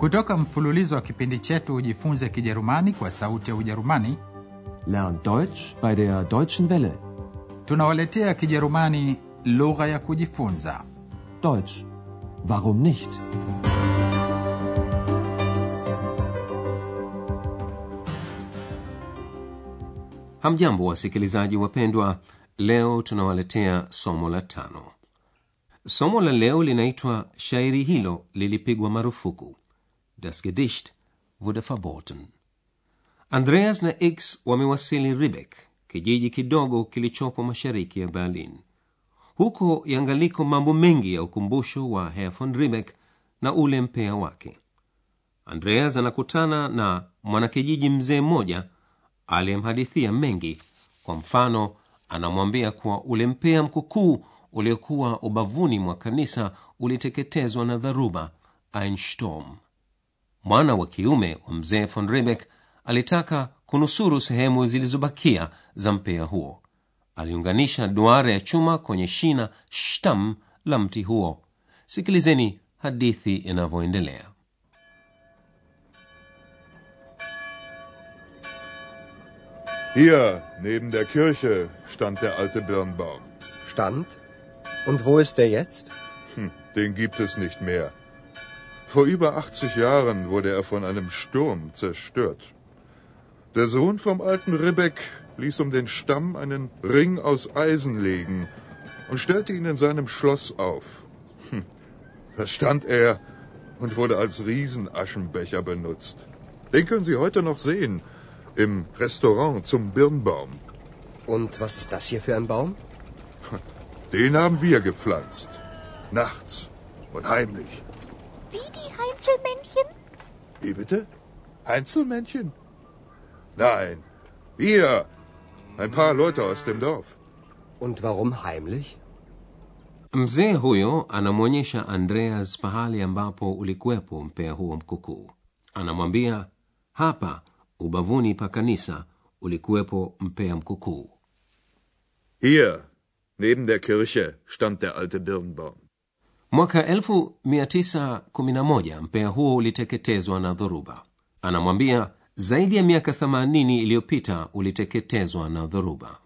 Kutoka mfululizo wa kipindi chetu Ujifunze Kijerumani kwa Sauti ya Ujerumani, Lern Deutsch bei der Deutschen Welle. tunawaletea Kijerumani lugha ya kujifunza. Deutsch. Warum nicht? Hamjambo wasikilizaji wapendwa, leo tunawaletea somo la tano. Somo la leo linaitwa shairi hilo lilipigwa marufuku. Das Gedicht wurde verboten. Andreas na X wamewasili Ribek, kijiji kidogo kilichopo mashariki ya Berlin. Huko yangaliko mambo mengi ya ukumbusho wa Herr von Ribek na ule mpea wake. Andreas anakutana na mwanakijiji mzee mmoja aliyemhadithia mengi. Kwa mfano, anamwambia kuwa ule mpea mkukuu uliokuwa ubavuni mwa kanisa uliteketezwa na dharuba, ein Sturm. Mwana wa kiume wa mzee von Ribek alitaka kunusuru sehemu zilizobakia za mpea huo. Aliunganisha duara ya chuma kwenye shina shtam la mti huo. Sikilizeni hadithi inavyoendelea. Hier, neben der Kirche, stand der alte Birnbaum. Stand? Und wo ist der jetzt? Hm, den gibt es nicht mehr. Vor über 80 Jahren wurde er von einem Sturm zerstört. Der Sohn vom alten Ribbeck ließ um den Stamm einen Ring aus Eisen legen und stellte ihn in seinem Schloss auf. Hm, da stand er und wurde als Riesenaschenbecher benutzt. Den können Sie heute noch sehen im Restaurant zum Birnbaum. Und was ist das hier für ein Baum? Den haben wir gepflanzt. Nachts und heimlich. Wie die Heinzelmännchen? Wie bitte? Einzelmännchen? Nein, wir. Ein paar Leute aus dem Dorf. Und warum heimlich? Mzee huyo anamwonyesha Andreas pahali ambapo ulikuwepo mpea huo mkukuu. Anamwambia hapa ubavuni pa kanisa ulikuwepo mpea mkukuu. Hier, neben der Kirche, stand der alte Birnbaum. Mwaka 1911 mpea huo uliteketezwa na dhoruba. Anamwambia zaidi ya miaka 80 iliyopita uliteketezwa na dhoruba.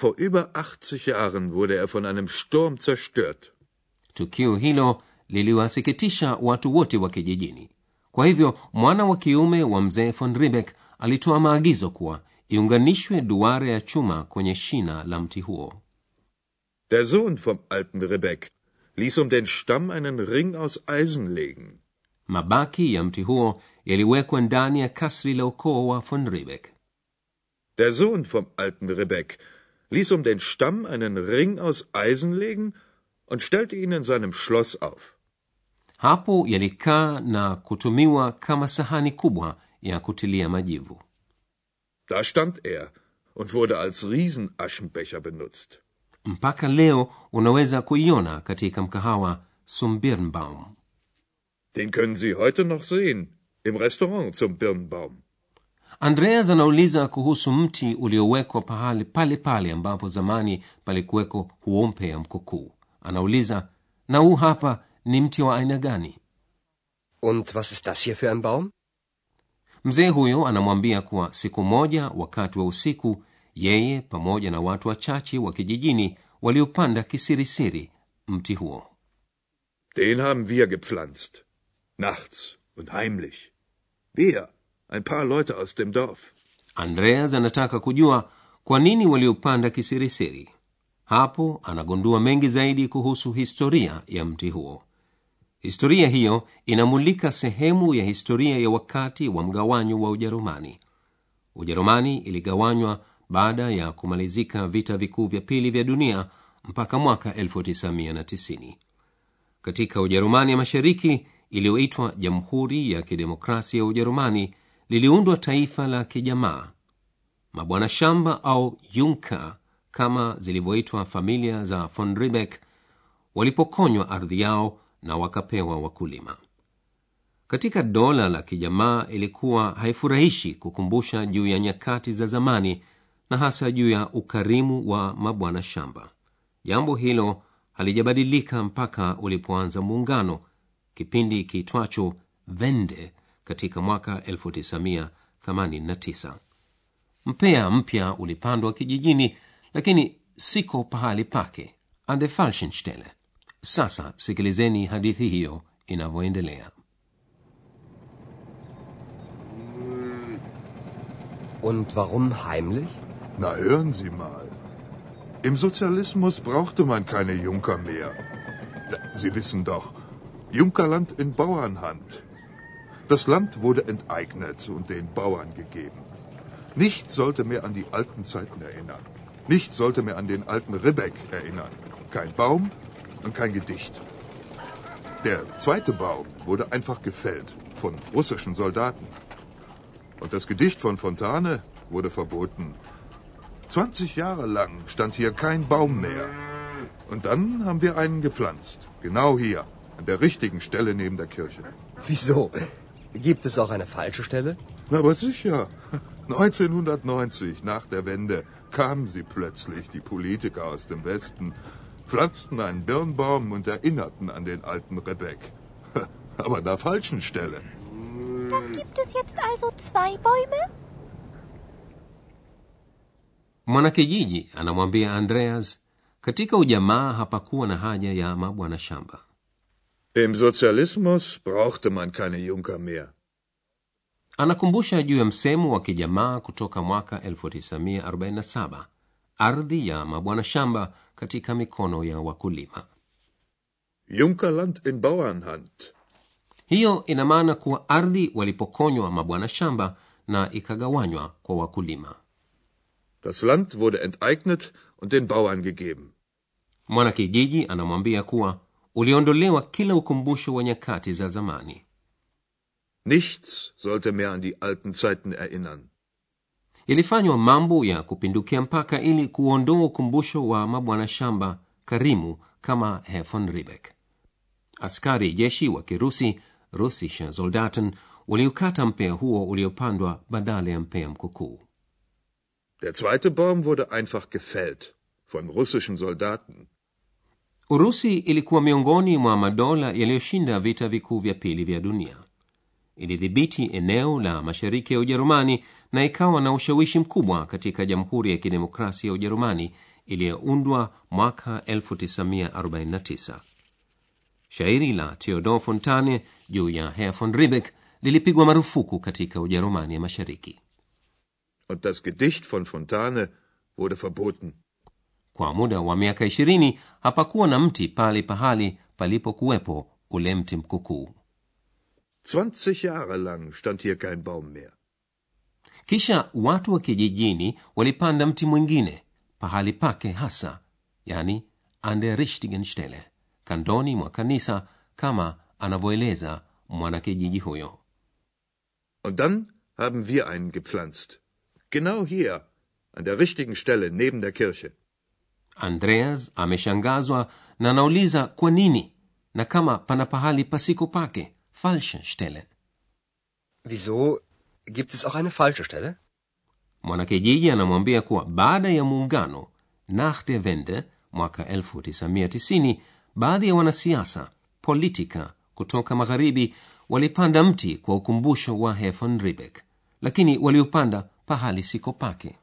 Vor über 80 Jahren wurde er von einem Sturm zerstört. Tukio hilo liliwasikitisha watu wote wa kijijini. Kwa hivyo mwana wa kiume wa mzee von Ribek alitoa maagizo kuwa iunganishwe duara ya chuma kwenye shina la mti huo. Der Sohn vom alten Ribbeck ließ um den Stamm einen Ring aus Eisen legen. Mabaki ya mti huo yaliwekwa ndani ya kasri la ukoo wa von Ribek. Der Sohn vom alten Ribbeck ließ um den Stamm einen Ring aus Eisen legen und stellte ihn in seinem Schloss auf. Hapo yalikaa na kutumiwa kama sahani kubwa ya kutilia majivu. Da stand er und wurde als Riesenaschenbecher benutzt. Mpaka leo unaweza kuiona katika mkahawa Sumbirnbaum. Den können Sie heute noch sehen im Restaurant zum Birnbaum. Andreas anauliza kuhusu mti uliowekwa pahali pale pale ambapo zamani palikuweko huo mpea mkukuu. Anauliza, na huu hapa ni mti wa aina gani? Und was ist das hier für ein Baum? Mzee huyo anamwambia kuwa siku moja wakati wa usiku, yeye pamoja na watu wachache wa kijijini waliopanda kisirisiri mti huo. Den haben wir gepflanzt. Nachts und heimlich. Wir, ein paar Leute aus dem Dorf. Andreas anataka kujua kwa nini waliopanda kisirisiri. Hapo anagundua mengi zaidi kuhusu historia ya mti huo. Historia hiyo inamulika sehemu ya historia ya wakati wa mgawanyo wa Ujerumani. Ujerumani iligawanywa baada ya kumalizika vita vikuu vya pili vya dunia mpaka mwaka 1990. Katika Ujerumani ya Mashariki iliyoitwa Jamhuri ya Kidemokrasia ya Ujerumani liliundwa taifa la kijamaa. Mabwana shamba au yunka kama zilivyoitwa familia za von Ribbeck walipokonywa ardhi yao na wakapewa wakulima. Katika dola la kijamaa ilikuwa haifurahishi kukumbusha juu ya nyakati za zamani na hasa juu ya ukarimu wa mabwana shamba. Jambo hilo halijabadilika mpaka ulipoanza muungano, kipindi kiitwacho Vende katika mwaka 1989 mpea mpya ulipandwa kijijini lakini siko pahali pake an der sasa sikilizeni hadithi hiyo inavyoendelea Und warum heimlich? Na hören Sie mal. Im Sozialismus brauchte man keine Junker mehr. Sie wissen doch, Junkerland in Bauernhand. Das Land wurde enteignet und den Bauern gegeben. Nichts sollte mehr an die alten Zeiten erinnern. Nichts sollte mehr an den alten Ribbeck erinnern. Kein Baum und kein Gedicht. Der zweite Baum wurde einfach gefällt von russischen Soldaten. Und das Gedicht von Fontane wurde verboten. 20 Jahre lang stand hier kein Baum mehr. Und dann haben wir einen gepflanzt. Genau hier, an der richtigen Stelle neben der Kirche. Wieso? Gibt es auch eine falsche Stelle? Na, aber sicher. 1990, nach der Wende, kamen sie plötzlich, die Politiker aus dem Westen, pflanzten einen Birnbaum und erinnerten an den alten Rebek. Aber an der falschen Stelle. Dann gibt es jetzt also zwei Bäume? Mwanakijiji anamwambia andreas katika ujamaa hapakuwa na haja ya mabwana shamba Im Sozialismus brauchte man keine Junker mehr. anakumbusha juu ya msemo wa kijamaa kutoka mwaka 1947 ardhi ya mabwana shamba katika mikono ya wakulima Junkerland in Bauernhand. hiyo ina maana kuwa ardhi walipokonywa mabwana shamba na ikagawanywa kwa wakulima Das Land wurde enteignet und den Bauern gegeben. mwanakijiji anamwambia kuwa uliondolewa kila ukumbusho wa nyakati za zamani Nichts sollte mehr an die alten Zeiten erinnern. ilifanywa mambo ya kupindukia mpaka ili kuondoa ukumbusho wa mabwana shamba karimu kama herr von ribeck askari jeshi wa kirusi russische soldaten waliokata mpea huo uliopandwa badala ya mpea mkukuu Der zweite Baum wurde einfach gefällt von russischen Soldaten. urusi ilikuwa miongoni mwa madola yaliyoshinda vita vikuu vya pili vya dunia. Ilidhibiti eneo la mashariki ya ujerumani na ikawa na ushawishi mkubwa katika jamhuri ya kidemokrasia ya ujerumani iliyoundwa mwaka 1949 shairi la theodor fontane juu ya herr von ribeck lilipigwa marufuku katika ujerumani ya mashariki Und das Gedicht von Fontane wurde verboten. kwa muda wa miaka ishirini hapakuwa na mti pale pahali palipokuwepo ule mti mkukuu 20 Jahre lang stand hier kein Baum mehr. kisha watu wa kijijini walipanda mti mwingine pahali pake hasa yani an der richtigen stelle kandoni mwa kanisa kama anavyoeleza mwanakijiji huyo Und dann haben wir einen gepflanzt. Genau hier, an der richtigen Stelle neben der Kirche. andreas ameshangazwa na anauliza kwa nini na kama pana pahali pasiko pake falsche stelle Wieso? Gibt es auch eine falsche Stelle? mwanakijiji anamwambia kuwa baada ya muungano nach der wende mwaka 1990 baadhi ya wanasiasa politika kutoka magharibi walipanda mti kwa ukumbusho wa herr von ribeck lakini waliopanda pahali siko pake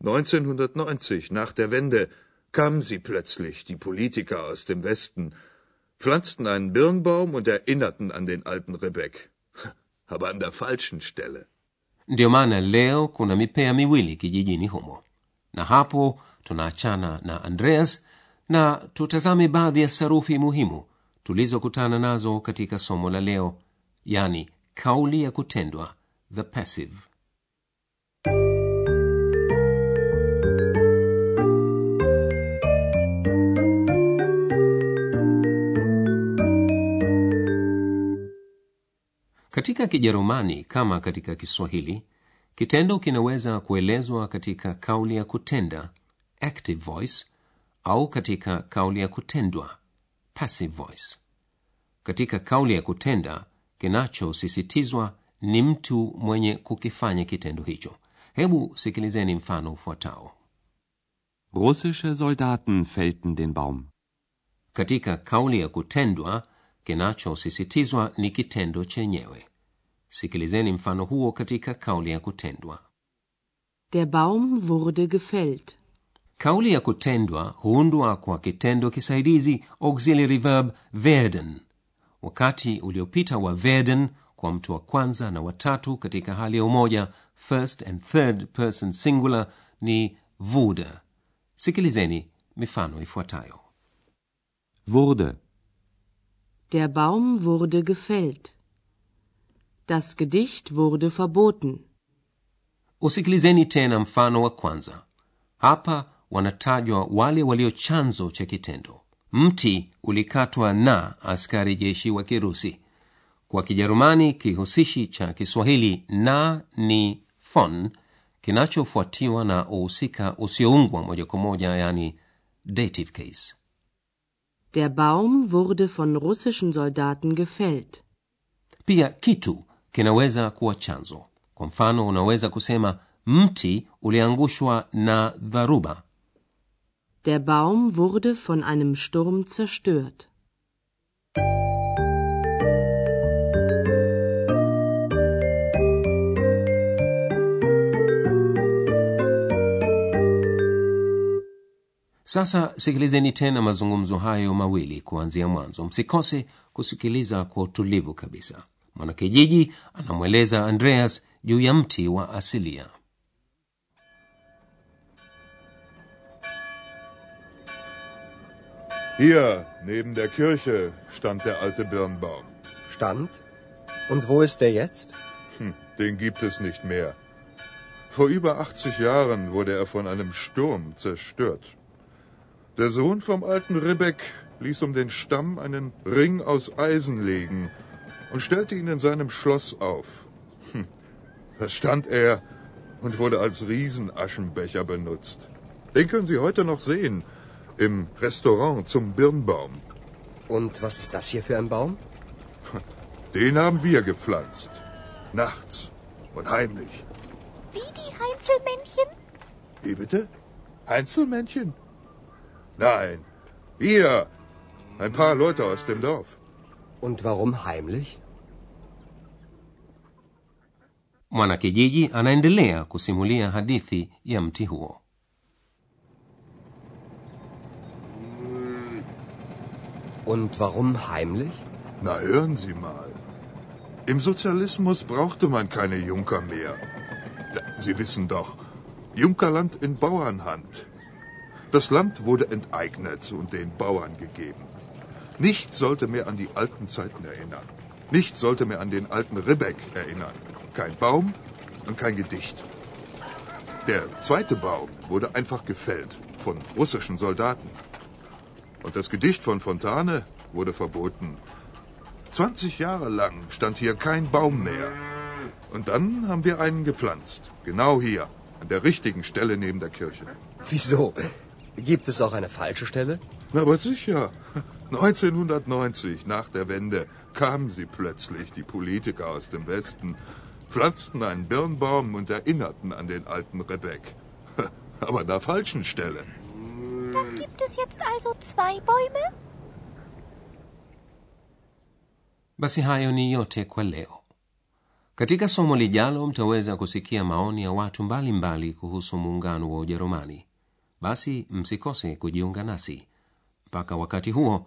1990, nach der Wende, kamen sie plötzlich, die Politiker aus dem Westen, pflanzten einen Birnbaum und erinnerten an den alten Rebek. Aber an der falschen Stelle. ndiyo maana leo kuna mipea miwili kijijini humo na hapo tunaachana na andreas na tutazame baadhi ya sarufi muhimu tulizokutana nazo katika somo la leo yani kauli ya kutendwa the passive katika kijerumani kama katika kiswahili kitendo kinaweza kuelezwa katika kauli ya kutenda active voice au katika kauli ya kutendwa passive voice. Katika kauli ya kutenda kinachosisitizwa ni mtu mwenye kukifanya kitendo hicho. Hebu sikilizeni mfano ufuatao. Russische Soldaten felten den Baum. katika kauli ya kutendwa kinachosisitizwa ni kitendo chenyewe sikilizeni mfano huo katika kauli ya kutendwa Der Baum wurde gefällt. kauli ya kutendwa huundwa kwa kitendo kisaidizi auxiliary verb werden wakati uliopita wa werden kwa mtu wa kwanza na watatu katika hali ya umoja first and third person singular ni wurde sikilizeni mifano ifuatayo Wurde. Der Baum wurde gefällt. Das Gedicht wurde verboten. usikilizeni tena mfano wa kwanza hapa wanatajwa wale walio chanzo cha kitendo mti ulikatwa na askari jeshi wa kirusi kwa kijerumani kihusishi cha kiswahili na ni von kinachofuatiwa na uhusika usioungwa moja kwa moja yani dative case Der Baum wurde von russischen Soldaten gefällt. pia kitu kinaweza kuwa chanzo. Kwa mfano unaweza kusema mti uliangushwa na dharuba. Der Baum wurde von einem Sturm zerstört. sasa sikilizeni tena mazungumzo hayo mawili kuanzia mwanzo. Msikose kusikiliza kwa utulivu kabisa mwanakijiji anamweleza andreas juu ya mti wa asilia Hier, neben der Kirche, stand der alte Birnbaum. Stand? Und wo ist der jetzt? Hm, den gibt es nicht mehr. Vor über 80 Jahren wurde er von einem Sturm zerstört. Der Sohn vom alten Ribbeck ließ um den Stamm einen Ring aus Eisen legen und stellte ihn in seinem Schloss auf. Hm, da stand er und wurde als Riesenaschenbecher benutzt. Den können Sie heute noch sehen im Restaurant zum Birnbaum. Und was ist das hier für ein Baum? Den haben wir gepflanzt. Nachts und heimlich. Wie die Heinzelmännchen? Wie bitte? Einzelmännchen? Nein, wir. Ein paar Leute aus dem Dorf. Und warum heimlich? mwanakijiji anaendelea kusimulia hadithi ya mti huo Und warum heimlich? Na hören Sie mal. Im Sozialismus brauchte man keine Junker mehr. Sie wissen doch, Junkerland in Bauernhand. Das Land wurde enteignet und den Bauern gegeben. Nichts sollte mehr an die alten Zeiten erinnern. Nichts sollte mehr an den alten Ribbeck erinnern. Kein Baum und kein Gedicht. Der zweite Baum wurde einfach gefällt von russischen Soldaten. Und das Gedicht von Fontane wurde verboten. 20 Jahre lang stand hier kein Baum mehr. Und dann haben wir einen gepflanzt. Genau hier, an der richtigen Stelle neben der Kirche. Wieso? Gibt es auch eine falsche Stelle? Na, aber sicher. 1990, nach der Wende, kamen sie plötzlich, die Politiker aus dem Westen, pflanzten einen Birnbaum und erinnerten an den alten Rebek. Aber an der falschen Stelle. Dann gibt es jetzt also zwei Bäume? basi hayo ni yote kwa leo katika somo lijalo mtaweza kusikia maoni ya watu mbalimbali mbali kuhusu muungano wa ujerumani basi msikose kujiunga nasi mpaka wakati huo